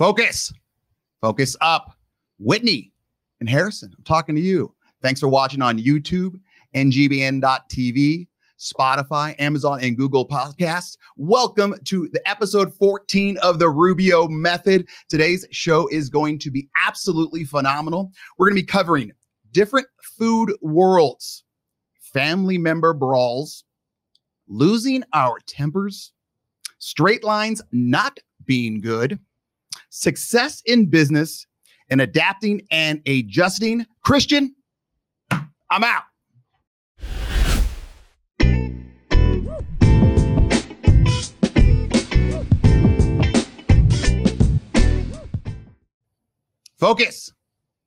Focus. Focus up. Whitney and Harrison, I'm talking to you. Thanks for watching on YouTube, ngbn.tv, Spotify, Amazon, and Google Podcasts. Welcome to the episode 14 of the Rubio Method. Today's show is going to be absolutely phenomenal. We're going to be covering different food worlds, family member brawls, losing our tempers, straight lines not being good, success in business, and adapting and adjusting. Christian, I'm out. Focus.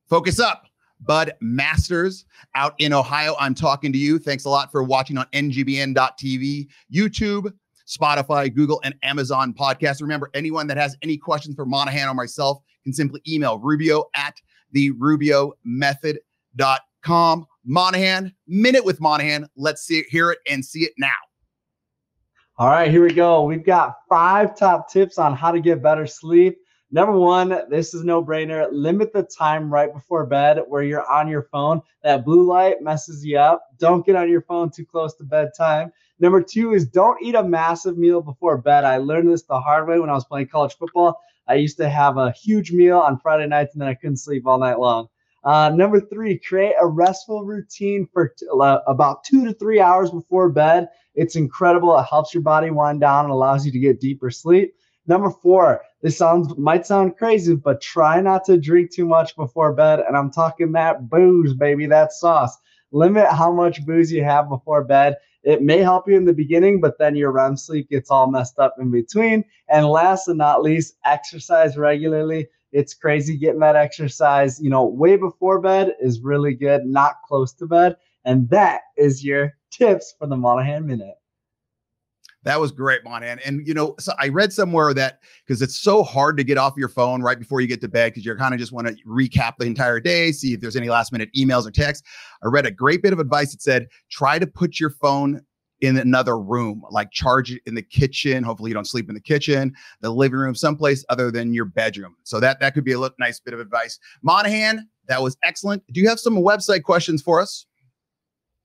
Focus up. Bud Masters out in Ohio. I'm talking to you. Thanks a lot for watching on ngbn.tv, YouTube, Spotify, Google, and Amazon podcasts. Remember, anyone that has any questions for Monahan or myself can simply email rubio at the rubio method.com. Monahan, minute with Monahan. Let's see it, hear it, and see it now. All right, here we go. We've got five top tips on how to get better sleep. Number one, this is no brainer. Limit the time right before bed where you're on your phone. That blue light messes you up. Don't get on your phone too close to bedtime. Number two is don't eat a massive meal before bed. I learned this the hard way when I was playing college football. I used to have a huge meal on Friday nights and then I couldn't sleep all night long. Uh, number three, create a restful routine for t- uh, about two to three hours before bed. It's incredible. It helps your body wind down and allows you to get deeper sleep. Number four, this sounds might sound crazy, but try not to drink too much before bed. And I'm talking that booze, baby, that sauce. Limit how much booze you have before bed. It may help you in the beginning, but then your REM sleep gets all messed up in between. And last but not least, exercise regularly. It's crazy getting that exercise, you know, way before bed is really good, not close to bed. And that is your tips for the Monahan Minute. That was great, Monahan. And you know, so I read somewhere that because it's so hard to get off your phone right before you get to bed because you're kind of just want to recap the entire day, see if there's any last minute emails or texts. I read a great bit of advice that said try to put your phone in another room, like charge it in the kitchen. Hopefully, you don't sleep in the kitchen, the living room, someplace other than your bedroom. So that that could be a nice bit of advice. Monahan, that was excellent. Do you have some website questions for us?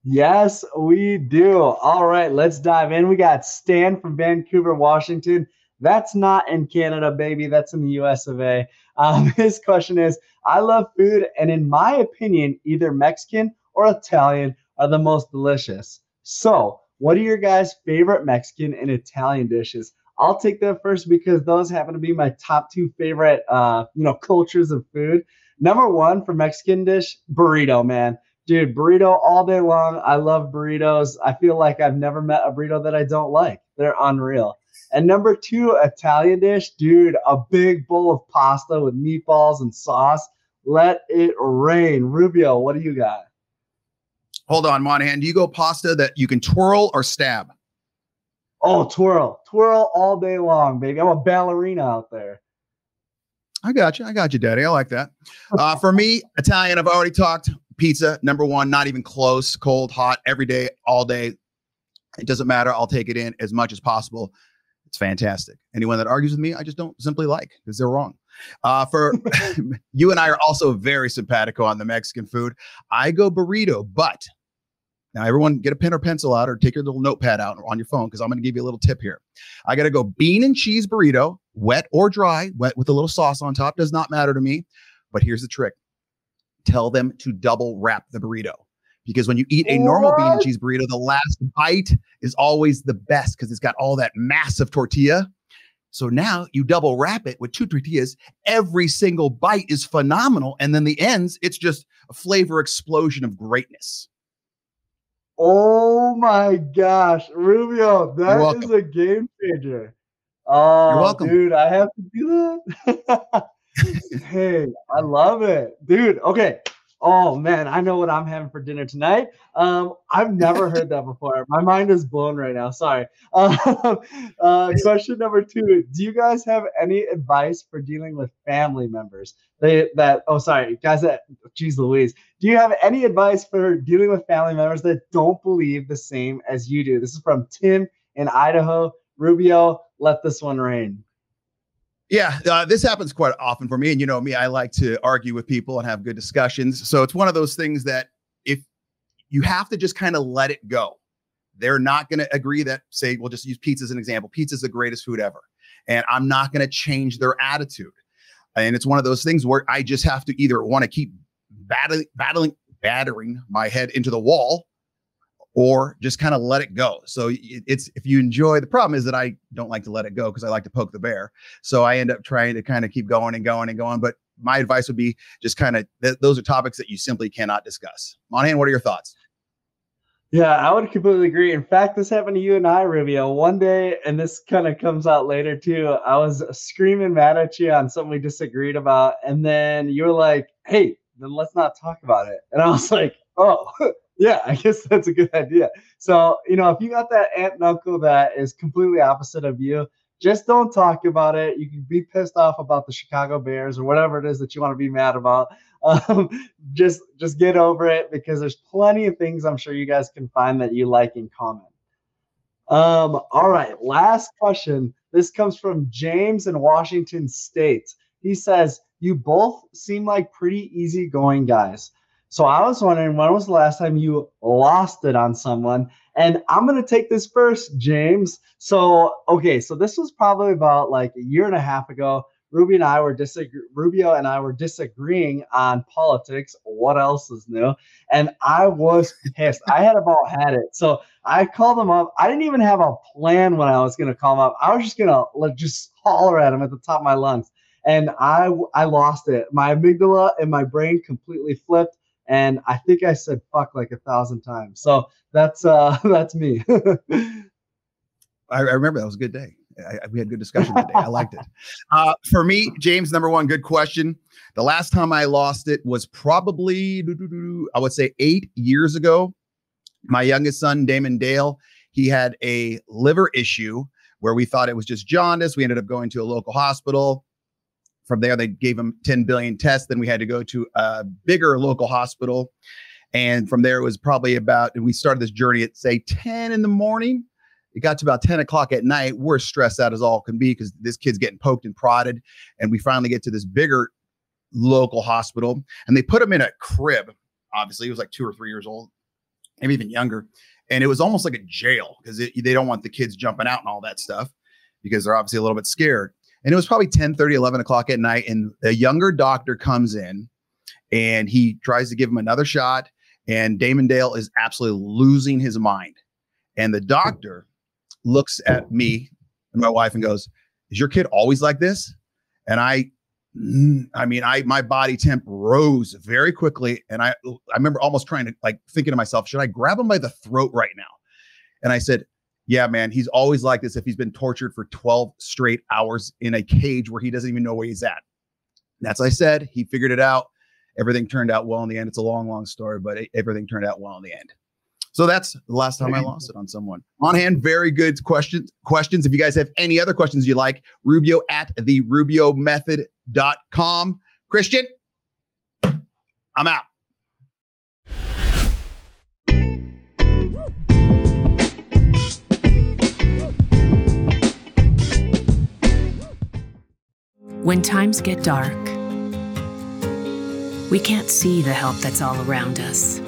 Yes, we do. All right, let's dive in. We got Stan from Vancouver, Washington. That's not in Canada, baby. That's in the US of A. Um, his question is I love food, and in my opinion, either Mexican or Italian are the most delicious. So, what are your guys' favorite Mexican and Italian dishes? I'll take that first because those happen to be my top two favorite, uh, you know, cultures of food. Number one for Mexican dish, burrito, man dude, burrito all day long. I love burritos. I feel like I've never met a burrito that I don't like. They're unreal. And number two, Italian dish, dude, a big bowl of pasta with meatballs and sauce. Let it rain. Rubio, what do you got? Hold on, Monahan. Do you go pasta that you can twirl or stab? Oh, twirl, twirl all day long, baby. I'm a ballerina out there. I got you. I got you, Daddy. I like that. Uh, for me, Italian. I've already talked pizza, number one, not even close, cold, hot, every day, all day. It doesn't matter. I'll take it in as much as possible. It's fantastic. Anyone that argues with me, I just don't simply like because they're wrong. Uh, for you and I are also very simpatico on the Mexican food. I go burrito, but now everyone get a pen or pencil out or take your little notepad out on your phone because I'm going to give you a little tip here. I got to go bean and cheese burrito, wet or dry, wet with a little sauce on top, does not matter to me. But here's the trick tell them to double wrap the burrito. Because when you eat a normal bean and cheese burrito, the last bite is always the best because it's got all that massive tortilla. So now you double wrap it with two tortillas. Every single bite is phenomenal. And then the ends, it's just a flavor explosion of greatness. Oh my gosh, Rubio, that is a game changer. Oh, You're welcome. dude, I have to do that. hey, I love it, dude. Okay. Oh man, I know what I'm having for dinner tonight. Um, I've never heard that before. My mind is blown right now. Sorry. Um, uh, question number two: Do you guys have any advice for dealing with family members? They that oh sorry, guys. That geez, Louise. Do you have any advice for dealing with family members that don't believe the same as you do? This is from Tim in Idaho. Rubio, let this one rain. Yeah, uh, this happens quite often for me. And you know me, I like to argue with people and have good discussions. So it's one of those things that if you have to just kind of let it go, they're not going to agree that, say, we'll just use pizza as an example. Pizza is the greatest food ever. And I'm not going to change their attitude. And it's one of those things where I just have to either want to keep battling, battling, battering my head into the wall or just kind of let it go. So it's if you enjoy the problem is that I don't like to let it go because I like to poke the bear. So I end up trying to kind of keep going and going and going. But my advice would be just kind of th- those are topics that you simply cannot discuss. Monahan, what are your thoughts? Yeah, I would completely agree. In fact, this happened to you and I, Rubio. One day, and this kind of comes out later too. I was screaming mad at you on something we disagreed about, and then you were like, "Hey, then let's not talk about it." And I was like, "Oh, yeah, I guess that's a good idea. So, you know, if you got that aunt and uncle that is completely opposite of you, just don't talk about it. You can be pissed off about the Chicago Bears or whatever it is that you want to be mad about. Um, just just get over it because there's plenty of things I'm sure you guys can find that you like in common. Um, all right, last question. This comes from James in Washington State. He says, You both seem like pretty easygoing guys. So I was wondering when was the last time you lost it on someone? And I'm gonna take this first, James. So okay, so this was probably about like a year and a half ago. Ruby and I were disagree- Rubio and I were disagreeing on politics. What else is new? And I was pissed. I had about had it. So I called him up. I didn't even have a plan when I was gonna call him up. I was just gonna like just holler at him at the top of my lungs. And I I lost it. My amygdala and my brain completely flipped and I think I said fuck like a thousand times. So that's uh that's me. I, I, remember that was a good day. I, we had good discussion that day. I liked it. Uh, for me, James, number one, good question. The last time I lost it was probably I would say eight years ago. My youngest son, Damon Dale, he had a liver issue where we thought it was just jaundice. We ended up going to a local hospital. From there, they gave him 10 billion tests. Then we had to go to a bigger local hospital. And from there, it was probably about, we started this journey at say 10 in the morning. It got to about 10 o'clock at night. We're stressed out as all can be because this kid's getting poked and prodded. And we finally get to this bigger local hospital and they put him in a crib. Obviously, he was like two or three years old, maybe even younger. And it was almost like a jail because they don't want the kids jumping out and all that stuff because they're obviously a little bit scared. And it was probably 10 30, 11 o'clock at night. And a younger doctor comes in and he tries to give him another shot. And Damon Dale is absolutely losing his mind. And the doctor looks at me and my wife and goes, Is your kid always like this? And I, mm, I mean, I my body temp rose very quickly, and I I remember almost trying to like thinking to myself, should I grab him by the throat right now? And I said, yeah, man, he's always like this if he's been tortured for 12 straight hours in a cage where he doesn't even know where he's at. That's I said. He figured it out. Everything turned out well in the end. It's a long, long story, but it, everything turned out well in the end. So that's the last time I lost it on someone. Monahan, very good questions. Questions. If you guys have any other questions you like, Rubio at the Rubio method.com. Christian, I'm out. When times get dark, we can't see the help that's all around us.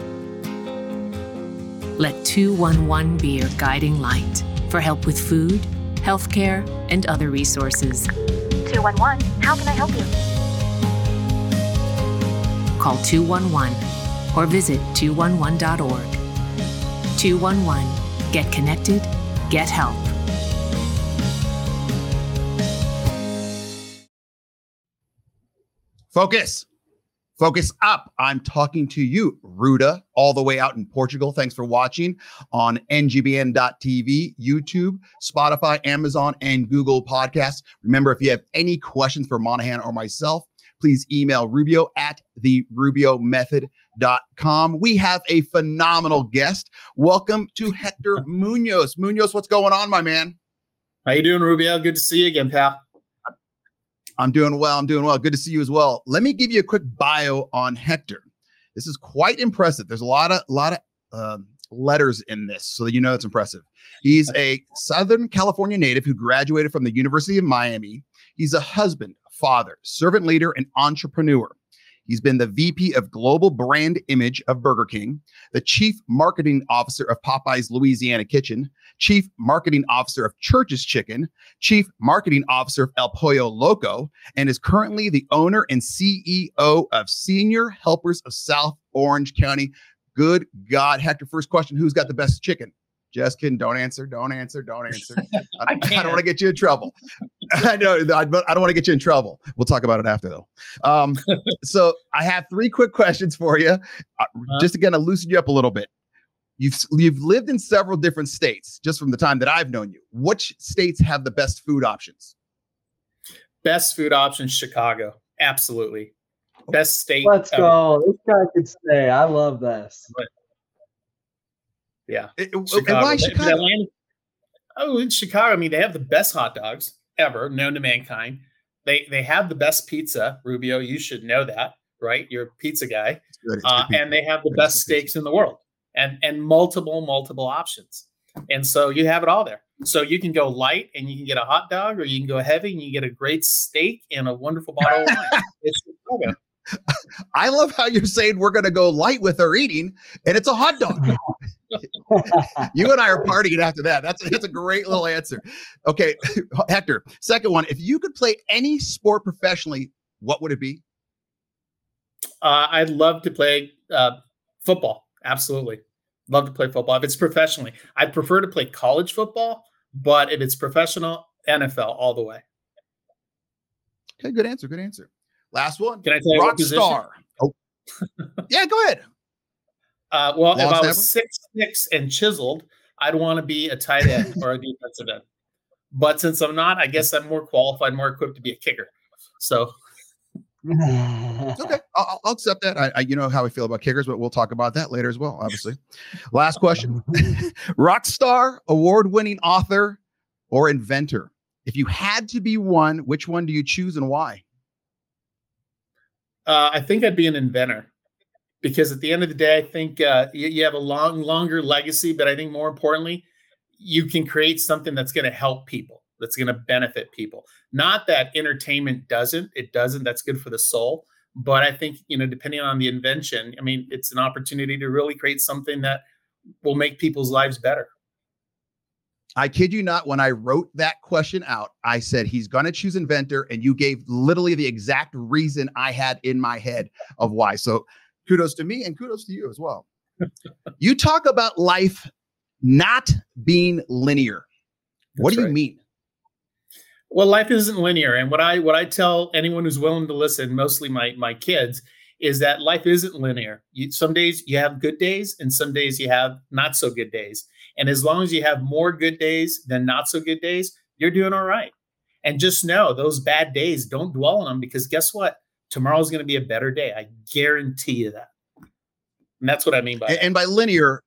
Let 211 be your guiding light for help with food, healthcare, and other resources. 211, how can I help you? Call 211 or visit 211.org. 211, get connected, get help. Focus. Focus up. I'm talking to you, Ruda, all the way out in Portugal. Thanks for watching on ngbn.tv, YouTube, Spotify, Amazon, and Google Podcasts. Remember, if you have any questions for Monahan or myself, please email Rubio at the Rubio Method.com. We have a phenomenal guest. Welcome to Hector Munoz. Munoz, what's going on, my man? How you doing, Rubio? Good to see you again, pal. I'm doing well. I'm doing well. Good to see you as well. Let me give you a quick bio on Hector. This is quite impressive. There's a lot of lot of uh, letters in this, so that you know it's impressive. He's a Southern California native who graduated from the University of Miami. He's a husband, father, servant leader, and entrepreneur. He's been the VP of Global Brand Image of Burger King, the Chief Marketing Officer of Popeye's Louisiana Kitchen, Chief Marketing Officer of Church's Chicken, Chief Marketing Officer of El Pollo Loco, and is currently the owner and CEO of Senior Helpers of South Orange County. Good God, Hector, first question Who's got the best chicken? Just kidding. Don't answer. Don't answer. Don't answer. I, I I don't want to get you in trouble. I know. I, but I don't want to get you in trouble. We'll talk about it after, though. Um, so I have three quick questions for you, uh, just again to loosen you up a little bit. You've you've lived in several different states just from the time that I've known you. Which states have the best food options? Best food options, Chicago. Absolutely. Best state. Let's ever. go. This guy could stay. I love this. Yeah. It- and Chicago. why Chicago? Atlanta- oh, in Chicago, I mean, they have the best hot dogs ever known to mankind. They they have the best pizza, Rubio. You should know that, right? You're a pizza guy, It's good, it's uh, and they have the best steaks in the world, and and multiple multiple options. And so you have it all there. So you can go light and you can get a hot dog, or you can go heavy and you get a great steak and a wonderful bottle of wine. It's Chicago. I love how you're saying we're going to go light with our eating, and it's a hot dog. you and I are partying after that. That's that's a great little answer. Okay, Hector. Second one: If you could play any sport professionally, what would it be? Uh, I'd love to play uh, football. Absolutely. Love to play football. If it's professionally, I'd prefer to play college football, but if it's professional, NFL all the way. Okay, good answer. Good answer. Last one. Can I tell you what Rock position? star. Oh, yeah. Go ahead. Uh, well, if I snapper? was six six and chiseled, I'd want to be a tight end or a defensive end. But since I'm not, I guess I'm more qualified, more equipped to be a kicker. So Okay, I'll, I'll- I'll accept that. I, I, you know how I feel about kickers, but we'll talk about that later as well. Obviously. Last question: Rock star, award-winning author, or inventor? If you had to be one, which one do you choose and why? Uh, I think I'd be an inventor because at the end of the day, I think uh, you, you have a long, longer legacy. But I think more importantly, you can create something that's going to help people, that's going to benefit people. Not that entertainment doesn't; it doesn't. That's good for the soul. But I think you know, depending on the invention, I mean, it's an opportunity to really create something that will make people's lives better. I kid you not, when I wrote that question out, I said he's going to choose inventor, and you gave literally the exact reason I had in my head of why. So kudos to me and kudos to you as well. you talk about life not being linear. what That's do you right. mean? Well, life isn't linear, and what I what I tell anyone who's willing to listen, mostly my my kids, is that life isn't linear. You, some days you have good days, and some days you have not so good days. And as long as you have more good days than not so good days, you're doing all right. And just know those bad days, don't dwell on them because guess what? Tomorrow's going to be a better day. I guarantee you that. And that's what I mean by And, that. and by linear,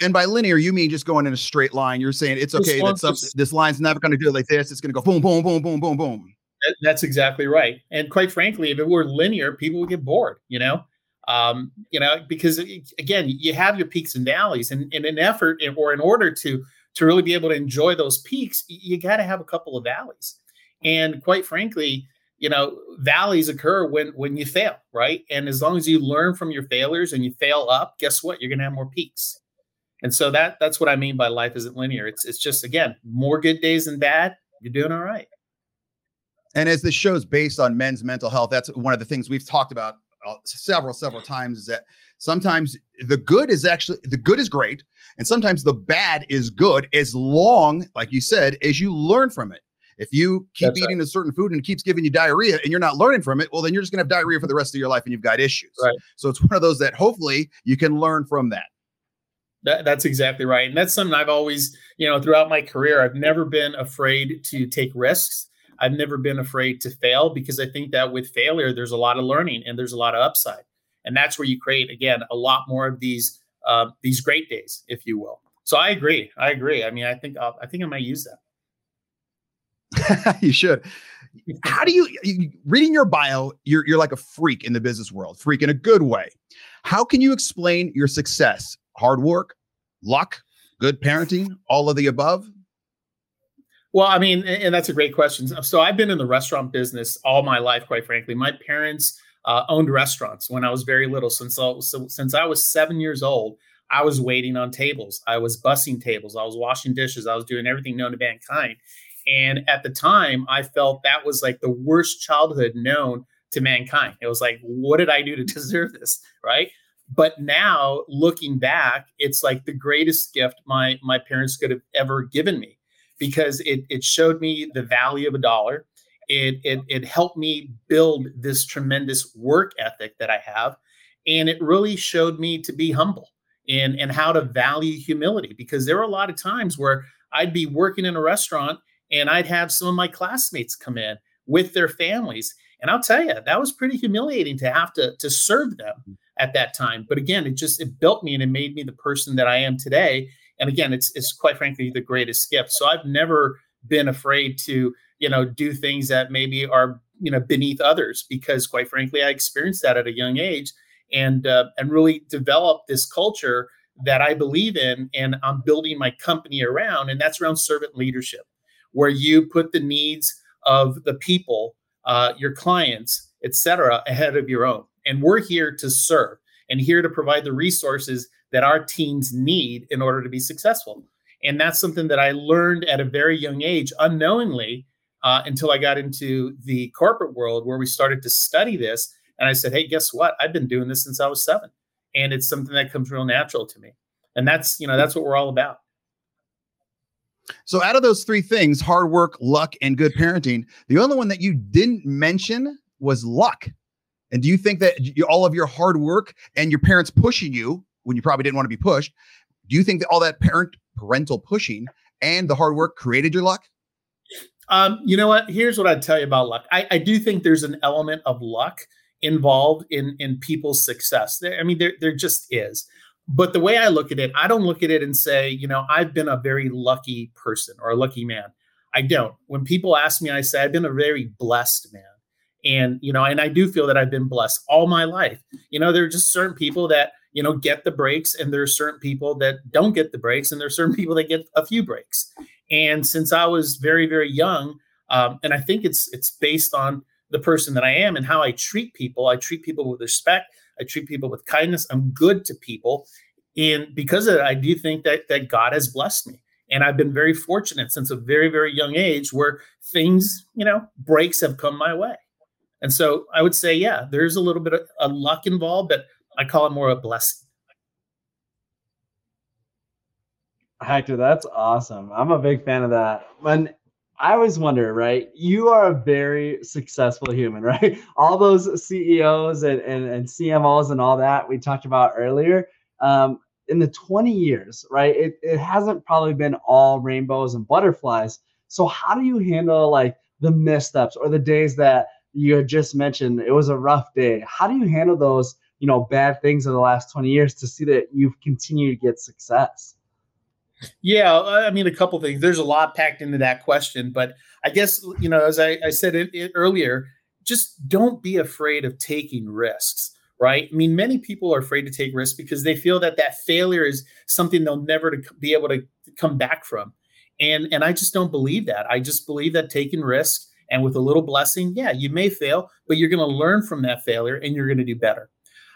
and by linear, you mean just going in a straight line. You're saying it's okay that some, this line's never going to do it like this. It's going to go boom, boom, boom, boom, boom, boom. That's exactly right. And quite frankly, if it were linear, people would get bored, you know? Um, you know, because again, you have your peaks and valleys, and in an effort or in order to to really be able to enjoy those peaks, you got to have a couple of valleys. And quite frankly, you know, valleys occur when when you fail, right? And as long as you learn from your failures and you fail up, guess what? You're going to have more peaks. And so that that's what I mean by life isn't linear. It's it's just again, more good days than bad. You're doing all right. And as this show's based on men's mental health, that's one of the things we've talked about uh, several, several times is that sometimes the good is actually the good is great, and sometimes the bad is good as long, like you said, as you learn from it. If you keep That's right. eating a certain food and it keeps giving you diarrhea and you're not learning from it, well, then you're just gonna have diarrhea for the rest of your life and you've got issues. Right. So it's one of those that hopefully you can learn from that. That, that's exactly right. And that's something I've always, you know, throughout my career, I've never been afraid to take risks. I've never been afraid to fail because I think that with failure, there's a lot of learning and there's a lot of upside. And that's where you create, again, a lot more of these uh, these great days, if you will. So I agree. I agree. I mean, I think I'll, I think I might use that. you should. How do you, reading your bio? You're you're like a freak in the business world, freak in a good way. How can you explain your success? Hard work, luck, good parenting, all of the above. Well, I mean, and that's a great question. So I've been in the restaurant business all my life, quite frankly. My parents uh, owned restaurants when I was very little. Since so, since I was seven years old, I was waiting on tables. I was bussing tables. I was washing dishes. I was doing everything known to mankind. And at the time, I felt that was like the worst childhood known to mankind. It was like, what did I do to deserve this? Right. But now looking back, it's like the greatest gift my my parents could have ever given me because it, it showed me the value of a dollar. It, it, it helped me build this tremendous work ethic that I have. And it really showed me to be humble and, and how to value humility because there were a lot of times where I'd be working in a restaurant and I'd have some of my classmates come in with their families. And I'll tell you, that was pretty humiliating to have to, to serve them mm. at that time. But again, it just it built me and it made me the person that I am today. And again, it's it's quite frankly the greatest gift. So I've never been afraid to you know do things that maybe are you know beneath others because quite frankly I experienced that at a young age and uh, and really developed this culture that I believe in and I'm building my company around and that's around servant leadership where you put the needs of the people uh, your clients etc ahead of your own and we're here to serve and here to provide the resources that our teams need in order to be successful. And that's something that I learned at a very young age, unknowingly, uh, until I got into the corporate world where we started to study this. And I said, hey, guess what? I've been doing this since I was seven. And it's something that comes real natural to me. And that's, you know, that's what we're all about. So, out of those three things hard work, luck, and good parenting the only one that you didn't mention was luck. And do you think that you, all of your hard work and your parents pushing you when you probably didn't want to be pushed. Do you think that all that parent parental pushing and the hard work created your luck? Um, you know what? Here's what I'd tell you about luck. I, I do think there's an element of luck involved in in people's success. I mean, there there just is. But the way I look at it, I don't look at it and say, you know, I've been a very lucky person or a lucky man. I don't. When people ask me, I say I've been a very blessed man. And you know, and I do feel that I've been blessed all my life. You know, there are just certain people that you know get the breaks and there are certain people that don't get the breaks and there are certain people that get a few breaks and since i was very very young um, and i think it's it's based on the person that i am and how i treat people i treat people with respect i treat people with kindness i'm good to people and because of that i do think that that god has blessed me and i've been very fortunate since a very very young age where things you know breaks have come my way and so i would say yeah there's a little bit of luck involved but I call it more a blessing. Hector, that's awesome. I'm a big fan of that. When I always wonder, right? You are a very successful human, right? All those CEOs and, and, and CMOs and all that we talked about earlier. Um, in the 20 years, right? It, it hasn't probably been all rainbows and butterflies. So, how do you handle like the missteps or the days that you had just mentioned? It was a rough day. How do you handle those you know bad things in the last 20 years to see that you've continued to get success yeah i mean a couple things. There's a lot packed into that question but i guess you know as i, I said it, it earlier just don't be afraid of taking risks right? I mean many people are afraid to take risks because they feel that that failure is something they'll never to be able to come back from. And and i just don't believe that. I just believe that taking risks and with a little blessing yeah you may fail but you're going to learn from that failure and you're going to do better.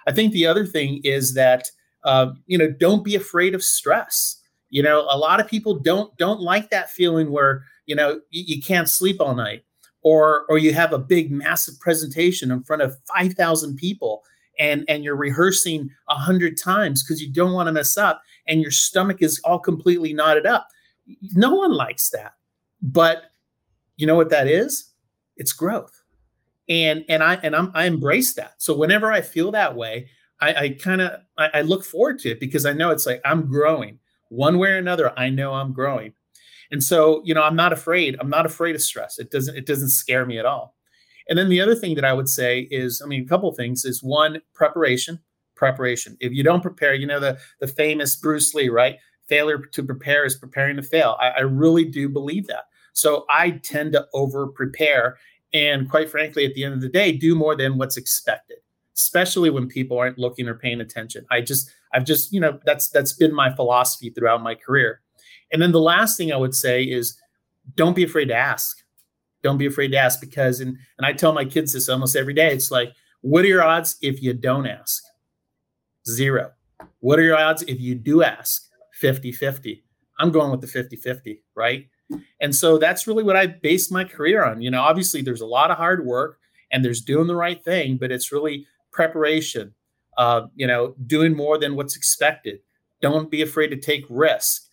I think the other thing is that uh, you know don't be afraid of stress. You know, a lot of people don't don't like that feeling where you know you, you can't sleep all night, or or you have a big massive presentation in front of five thousand people, and and you're rehearsing a hundred times because you don't want to mess up, and your stomach is all completely knotted up. No one likes that, but you know what that is? It's growth and and I and I'm, I embrace that. So whenever I feel that way, I, I kind of I, I, look forward to it because I know it's like I'm growing one way or another. I know I'm growing, and so you know I'm not afraid. I'm not afraid of stress. It doesn't it doesn't scare me at all. And then the other thing that I would say is, I mean, a couple things is one preparation. Preparation. If you don't prepare, you know the the famous Bruce Lee, right? Failure to prepare is preparing to fail. I, I really do believe that. So I tend to over prepare and quite frankly at the end of the day do more than what's expected especially when people aren't looking or paying attention i just i've just you know that's that's been my philosophy throughout my career and then the last thing i would say is don't be afraid to ask. Don't be afraid to ask because, and, and I tell my kids this almost every day. It's like, what are your odds if you don't ask? Zero. What are your odds if you do ask? 50 50. I'm going with the 50 50, right? And so that's really what I based my career on. You know, obviously there's a lot of hard work and there's doing the right thing, but it's really preparation, uh, you know, doing more than what's expected. Don't be afraid to take risk.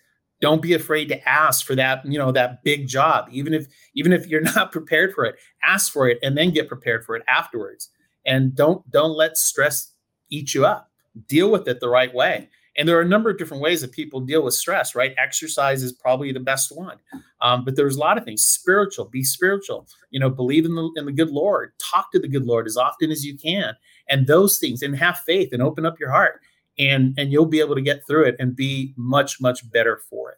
Don't be afraid to ask for that, you know, that big job. Even if even if you're not prepared for it, ask for it and then get prepared for it afterwards. And don't don't let stress eat you up. Deal with it the right way. And there are a number of different ways that people deal with stress, right? Exercise is probably the best one. Um, but there's a lot of things. Spiritual, be spiritual. You know, believe in the in the good Lord. Talk to the good Lord as often as you can. And those things, and have faith and open up your heart. And and you'll be able to get through it and be much, much better for it.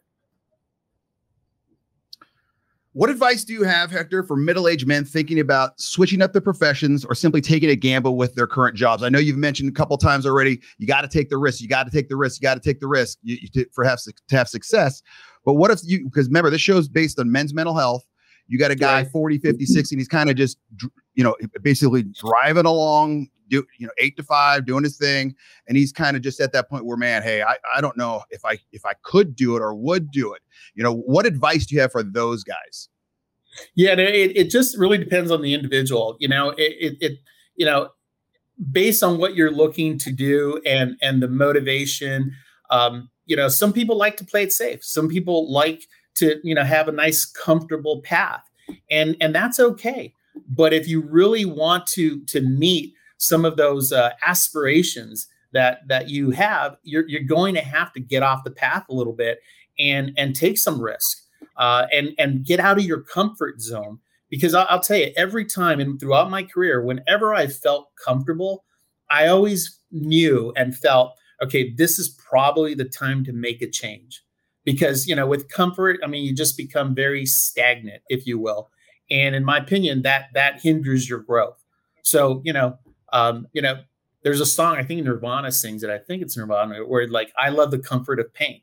What advice do you have, Hector, for middle-aged men thinking about switching up their professions or simply taking a gamble with their current jobs? I know you've mentioned a couple times already. You got to take the risk. You got to take the risk. You got to take the risk you, you, for have to have success. But what if you? Because remember, this show is based on men's mental health. You got a guy right. 40, 50, 60, and he's kind of just, you know, basically driving along, do you know, eight to five, doing his thing, and he's kind of just at that point where, man, hey, I, I don't know if I if I could do it or would do it. You know, what advice do you have for those guys? Yeah, it, it just really depends on the individual. You know, it, it, it you know, based on what you're looking to do and and the motivation. Um, you know, some people like to play it safe. Some people like to you know have a nice comfortable path, and and that's okay. But if you really want to to meet some of those uh, aspirations that that you have, you're you're going to have to get off the path a little bit and and take some risk uh, and and get out of your comfort zone. Because I'll, I'll tell you, every time and throughout my career, whenever I felt comfortable, I always knew and felt, okay, this is probably the time to make a change. Because you know, with comfort, I mean, you just become very stagnant, if you will. And in my opinion, that that hinders your growth. So you know, um, you know, there's a song I think Nirvana sings it. I think it's Nirvana where like I love the comfort of pain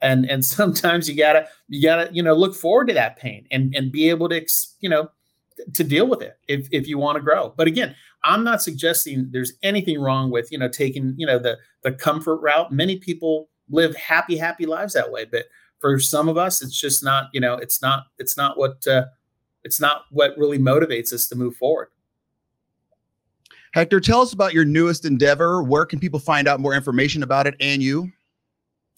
and and sometimes you gotta you gotta you know look forward to that pain and and be able to you know to deal with it if if you want to grow but again i'm not suggesting there's anything wrong with you know taking you know the the comfort route many people live happy happy lives that way but for some of us it's just not you know it's not it's not what uh, it's not what really motivates us to move forward hector tell us about your newest endeavor where can people find out more information about it and you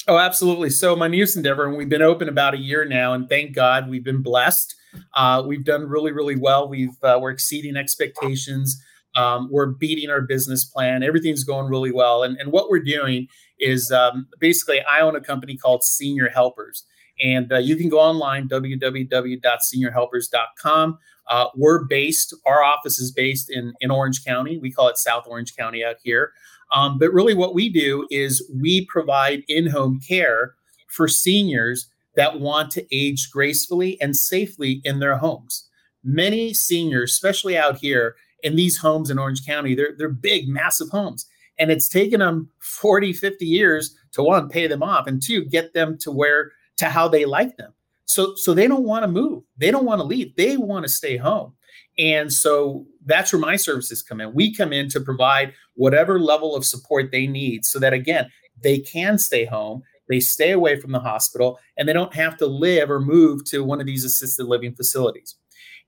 Oh, absolutely. So my newest endeavor, and we've been open about a year now, and thank God we've been blessed. Uh, we've done really, really well. We've uh, we're exceeding expectations. Um, we're beating our business plan. Everything's going really well. And, and what we're doing is um, basically, I own a company called Senior Helpers. And uh, you can go online, www.seniorhelpers.com. Uh, we're based, our office is based in, in Orange County. We call it South Orange County out here. Um, but really, what we do is we provide in home care for seniors that want to age gracefully and safely in their homes. Many seniors, especially out here in these homes in Orange County, they're, they're big, massive homes. And it's taken them 40, 50 years to one, pay them off, and two, get them to where to how they like them. So, so they don't want to move. They don't want to leave. They want to stay home. And so that's where my services come in. We come in to provide whatever level of support they need so that, again, they can stay home, they stay away from the hospital, and they don't have to live or move to one of these assisted living facilities.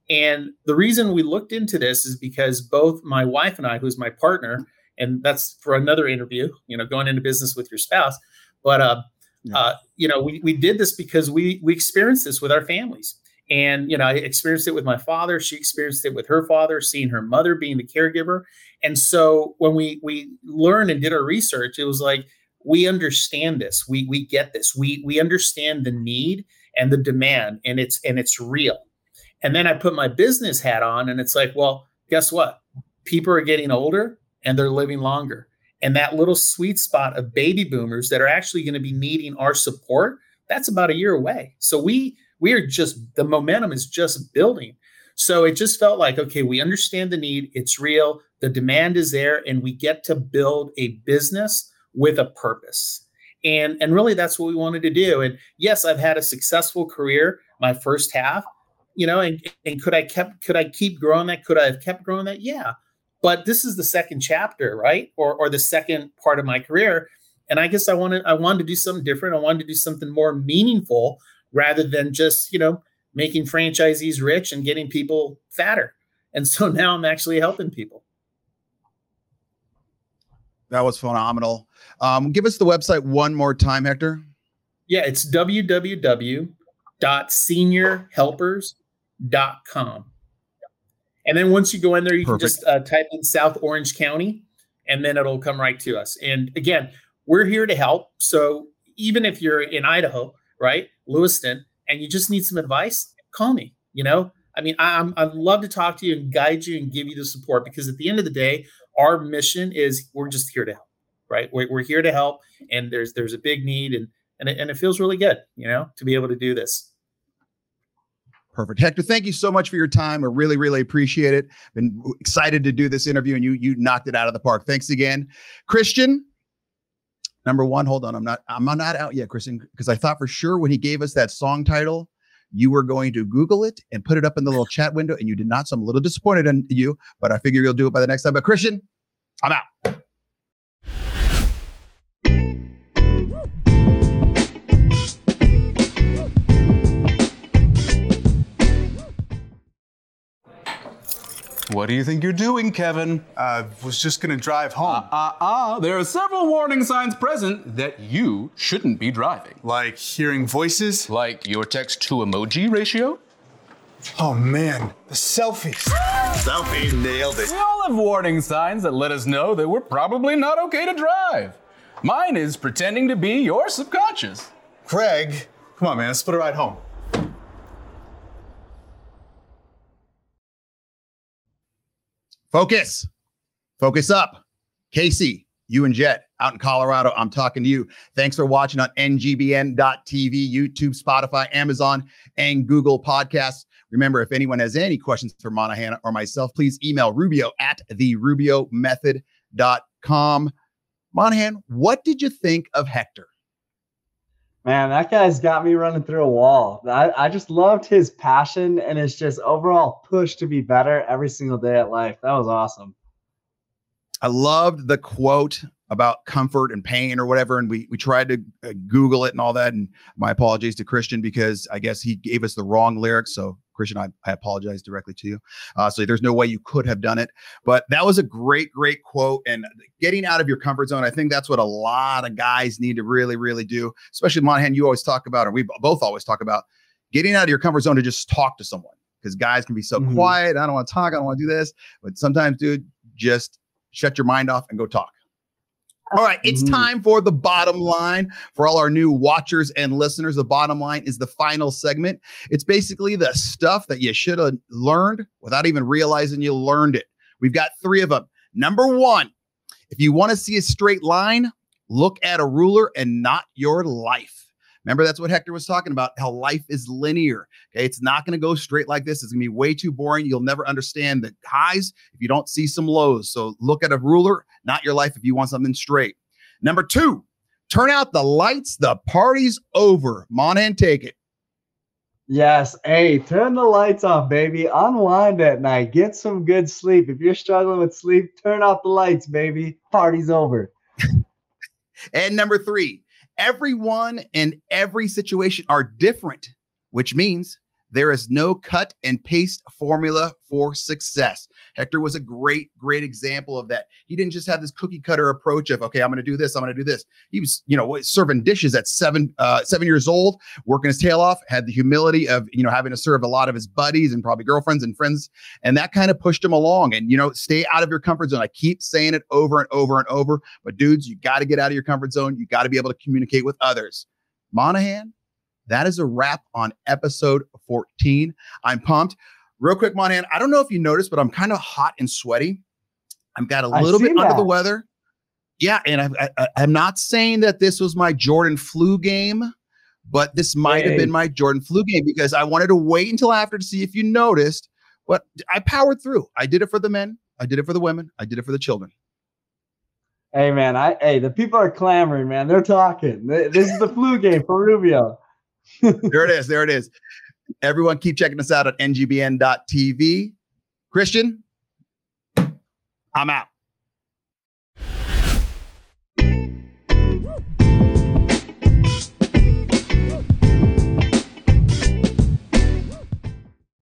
And the reason we looked into this is because both my wife and I, who's my partner, and that's for another interview, you know, going into business with your spouse. But, uh, yeah. uh, you know, we, we did this because we, we experienced this with our families. And, you know, I experienced it with my father. She experienced it with her father, seeing her mother being the caregiver. And so when we we learned and did our research, it was like, we understand this. We we get this. We we understand the need and the demand and it's and it's real. And then I put my business hat on and it's like, well, guess what? People are getting older and they're living longer. And that little sweet spot of baby boomers that are actually going to be needing our support, that's about a year away. So we we are just the momentum is just building. So it just felt like, okay, we understand the need, it's real, the demand is there, and we get to build a business with a purpose. And, and really that's what we wanted to do. And yes, I've had a successful career. my first half, you know, and and could I kept could I keep growing that? Could I have kept growing that? Yeah. But this is the second chapter, right? Or or the second part of my career. And I guess I wanted I wanted to do something different. I wanted to do something more meaningful rather than just, you know, making franchisees rich and getting people fatter. And so now I'm actually helping people. That was phenomenal. Um, give us the website one more time, Hector. Yeah, it's www.seniorhelpers.com. And then once you go in there, you Perfect. can just uh, type in South Orange County and then it'll come right to us. And again, we're here to help. So even if you're in Idaho, right, Lewiston, and you just need some advice, call me. You know, I mean, I'm, I'd love to talk to you and guide you and give you the support because at the end of the day, our mission is we're just here to help, right? We're, we're here to help, and there's there's a big need, and and it, and it feels really good, you know, to be able to do this. Perfect. Hector, thank you so much for your time. I really, really appreciate it. Been excited to do this interview and you you knocked it out of the park. Thanks again. Christian, number one, hold on. I'm not I'm not out yet, Christian, because I thought for sure when he gave us that song title, you were going to Google it and put it up in the little chat window, and you did not. So I'm a little disappointed in you, but I figure you'll do it by the next time. But Christian, I'm out. What do you think you're doing, Kevin? I uh, was just gonna drive home. Uh, uh, uh, there are several warning signs present that you shouldn't be driving. Like hearing voices? Like your text to emoji ratio? Oh man, the selfies. Selfie, nailed it. We all have warning signs that let us know that we're probably not okay to drive. Mine is pretending to be your subconscious. Craig, come on, man, let's split a ride home. Focus. Focus up. Casey, you and Jet out in Colorado. I'm talking to you. Thanks for watching on ngbn.tv, YouTube, Spotify, Amazon, and Google Podcasts. Remember, if anyone has any questions for Monahan or myself, please email rubio at the therubiomethod.com. Monahan, what did you think of Hector? Man, that guy's got me running through a wall. I, I just loved his passion and his just overall push to be better every single day at life. That was awesome. I loved the quote about comfort and pain or whatever. And we we tried to uh, Google it and all that. And my apologies to Christian because I guess he gave us the wrong lyrics. So Christian, I, I apologize directly to you. Uh, so there's no way you could have done it. But that was a great, great quote. And getting out of your comfort zone, I think that's what a lot of guys need to really, really do. Especially Monahan, you always talk about, and we both always talk about getting out of your comfort zone to just talk to someone. Because guys can be so mm-hmm. quiet. I don't want to talk. I don't want to do this. But sometimes, dude, just shut your mind off and go talk. All right, it's mm-hmm. time for the bottom line. For all our new watchers and listeners, the bottom line is the final segment. It's basically the stuff that you should have learned without even realizing you learned it. We've got three of them. Number one, if you want to see a straight line, look at a ruler and not your life. Remember, that's what Hector was talking about how life is linear. Okay. It's not going to go straight like this. It's going to be way too boring. You'll never understand the highs if you don't see some lows. So look at a ruler, not your life if you want something straight. Number two, turn out the lights. The party's over. Monahan, take it. Yes. Hey, turn the lights off, baby. Unwind at night. Get some good sleep. If you're struggling with sleep, turn off the lights, baby. Party's over. and number three, everyone and every situation are different, which means there is no cut and paste formula for success. Hector was a great, great example of that. He didn't just have this cookie cutter approach of, okay, I'm going to do this, I'm going to do this. He was, you know, serving dishes at seven, uh, seven years old, working his tail off, had the humility of, you know, having to serve a lot of his buddies and probably girlfriends and friends. And that kind of pushed him along. And, you know, stay out of your comfort zone. I keep saying it over and over and over, but dudes, you got to get out of your comfort zone. You got to be able to communicate with others. Monahan, that is a wrap on episode 14. I'm pumped. Real quick, Monahan, I don't know if you noticed, but I'm kind of hot and sweaty. I've got a little bit that. under the weather. Yeah, and I, I, I'm not saying that this was my Jordan flu game, but this might hey. have been my Jordan flu game because I wanted to wait until after to see if you noticed. But I powered through. I did it for the men. I did it for the women. I did it for the children. Hey man, I hey the people are clamoring, man. They're talking. This is the flu game for Rubio. there it is. There it is. Everyone, keep checking us out at ngbn.tv. Christian, I'm out.